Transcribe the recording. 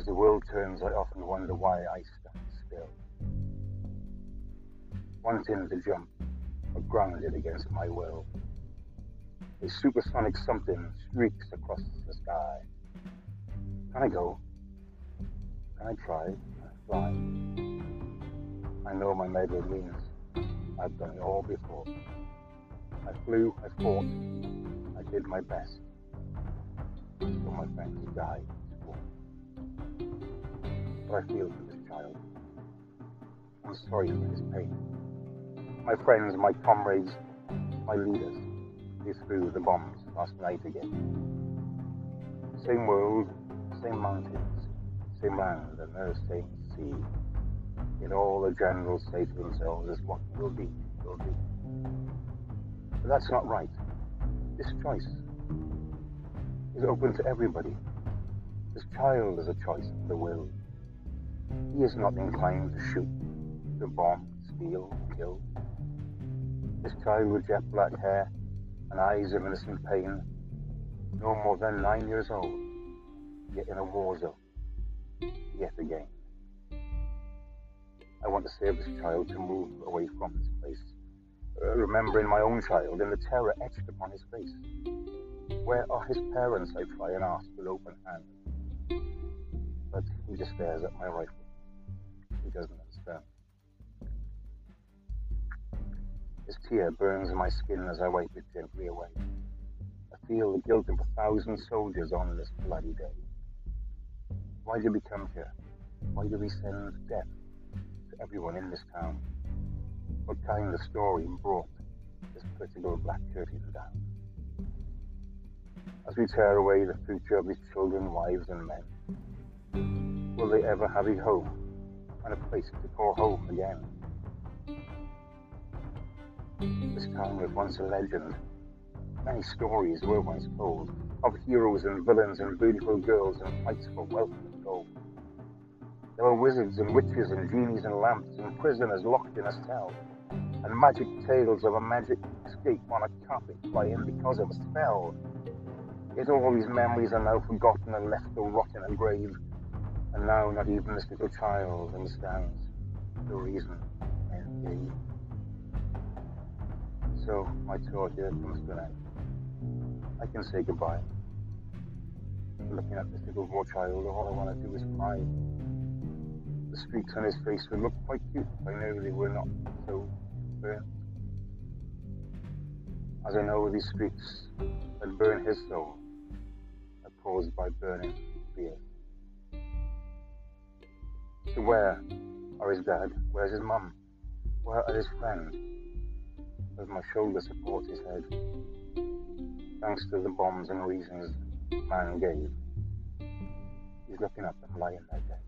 As the world turns, I often wonder why I stand still. Wanting to jump, but grounded against my will. A supersonic something streaks across the sky. Can I go? Can I try? Fly? I know my meddling wings. I've done it all before. I flew, I fought, I did my best. So my friends died. What I feel for this child. I'm sorry for his pain. My friends, my comrades, my leaders, they threw the bombs last night again. Same world, same mountains, same land, and the same sea. Yet all the generals say to themselves is what will be, will be. But that's not right. This choice is open to everybody. This child is a choice of the will. He is not inclined to shoot, to bomb, steal, kill. This child with jet black hair and eyes of innocent pain, no more than nine years old, yet in a war zone, yet again. I want to save this child to move away from this place, uh, remembering my own child and the terror etched upon his face. Where are his parents? I try and ask with open hand. But he just stares at my rifle. He doesn't understand. His tear burns my skin as I wipe it gently away. I feel the guilt of a thousand soldiers on this bloody day. Why did we come here? Why do we send death to everyone in this town? What kind of story brought this political black curtain down? As we tear away the future of these children, wives, and men, will they ever have a home and a place to call home again? This town was once a legend. Many stories were once told of heroes and villains and beautiful girls and fights for wealth and gold. There were wizards and witches and genies and lamps and prisoners locked in a cell, and magic tales of a magic escape on a carpet flying because of a spell. Yet all these memories are now forgotten and left to rot in a grave, and now not even this little child understands the reason men gave. So my tour here comes to an end. I can say goodbye. Looking at this little war child, all I want to do is cry. The streaks on his face would look quite cute if I knew they were not so burnt. As I know these streaks that burn his soul are caused by burning fear. Where are his dad? Where's his mum? Where are his friends? Does my shoulder support his head? Thanks to the bombs and reasons man gave, he's looking at them lying there dead.